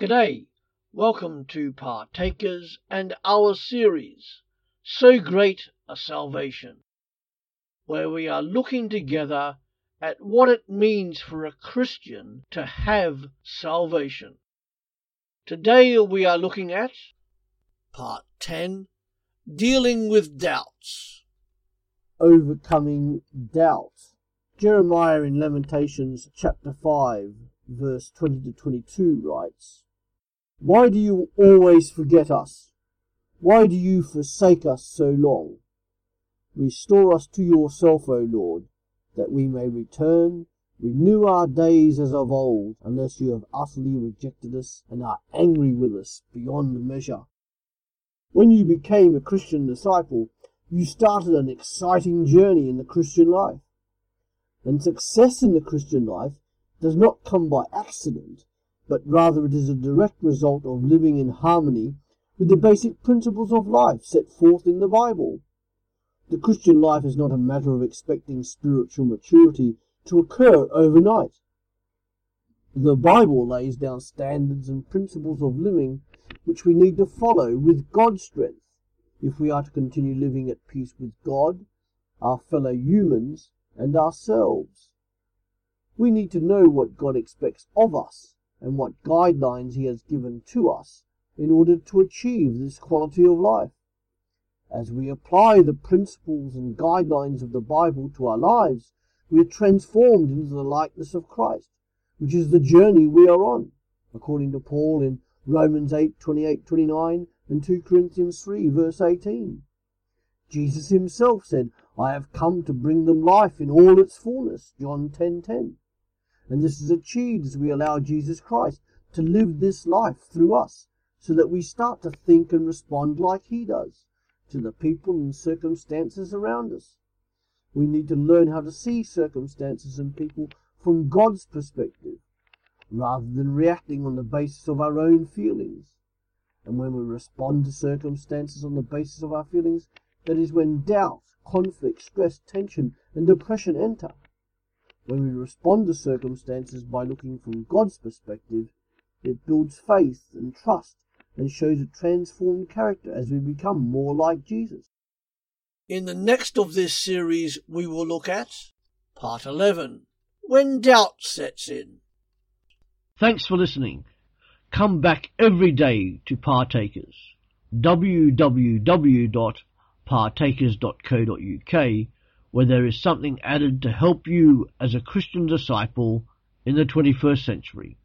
G'day, welcome to Partakers and our series, So Great a Salvation, where we are looking together at what it means for a Christian to have salvation. Today we are looking at Part 10 Dealing with Doubts. Overcoming Doubt. Jeremiah in Lamentations chapter 5, verse 20 to 22 writes, Why do you always forget us? Why do you forsake us so long? Restore us to yourself, O Lord, that we may return. Renew our days as of old, unless you have utterly rejected us and are angry with us beyond measure. When you became a Christian disciple, you started an exciting journey in the Christian life. And success in the Christian life does not come by accident, but rather it is a direct result of living in harmony with the basic principles of life set forth in the Bible. The Christian life is not a matter of expecting spiritual maturity to occur overnight. The Bible lays down standards and principles of living which we need to follow with God's strength if we are to continue living at peace with God, our fellow humans, and ourselves. We need to know what God expects of us and what guidelines He has given to us in order to achieve this quality of life. As we apply the principles and guidelines of the Bible to our lives, we are transformed into the likeness of Christ, which is the journey we are on, according to Paul in Romans 8, 28, 29 and 2 Corinthians 3, verse 18. Jesus himself said, I have come to bring them life in all its fullness, John 10, 10. And this is achieved as we allow Jesus Christ to live this life through us, so that we start to think and respond like he does to the people and circumstances around us. We need to learn how to see circumstances and people from God's perspective, rather than reacting on the basis of our own feelings. And when we respond to circumstances on the basis of our feelings, that is when doubt, conflict, stress, tension, and depression enter. When we respond to circumstances by looking from God's perspective, it builds faith and trust and shows a transformed character as we become more like Jesus. In the next of this series, we will look at Part 11 When Doubt Sets In. Thanks for listening. Come back every day to Partakers. www.partakers.co.uk where there is something added to help you as a Christian disciple in the 21st century.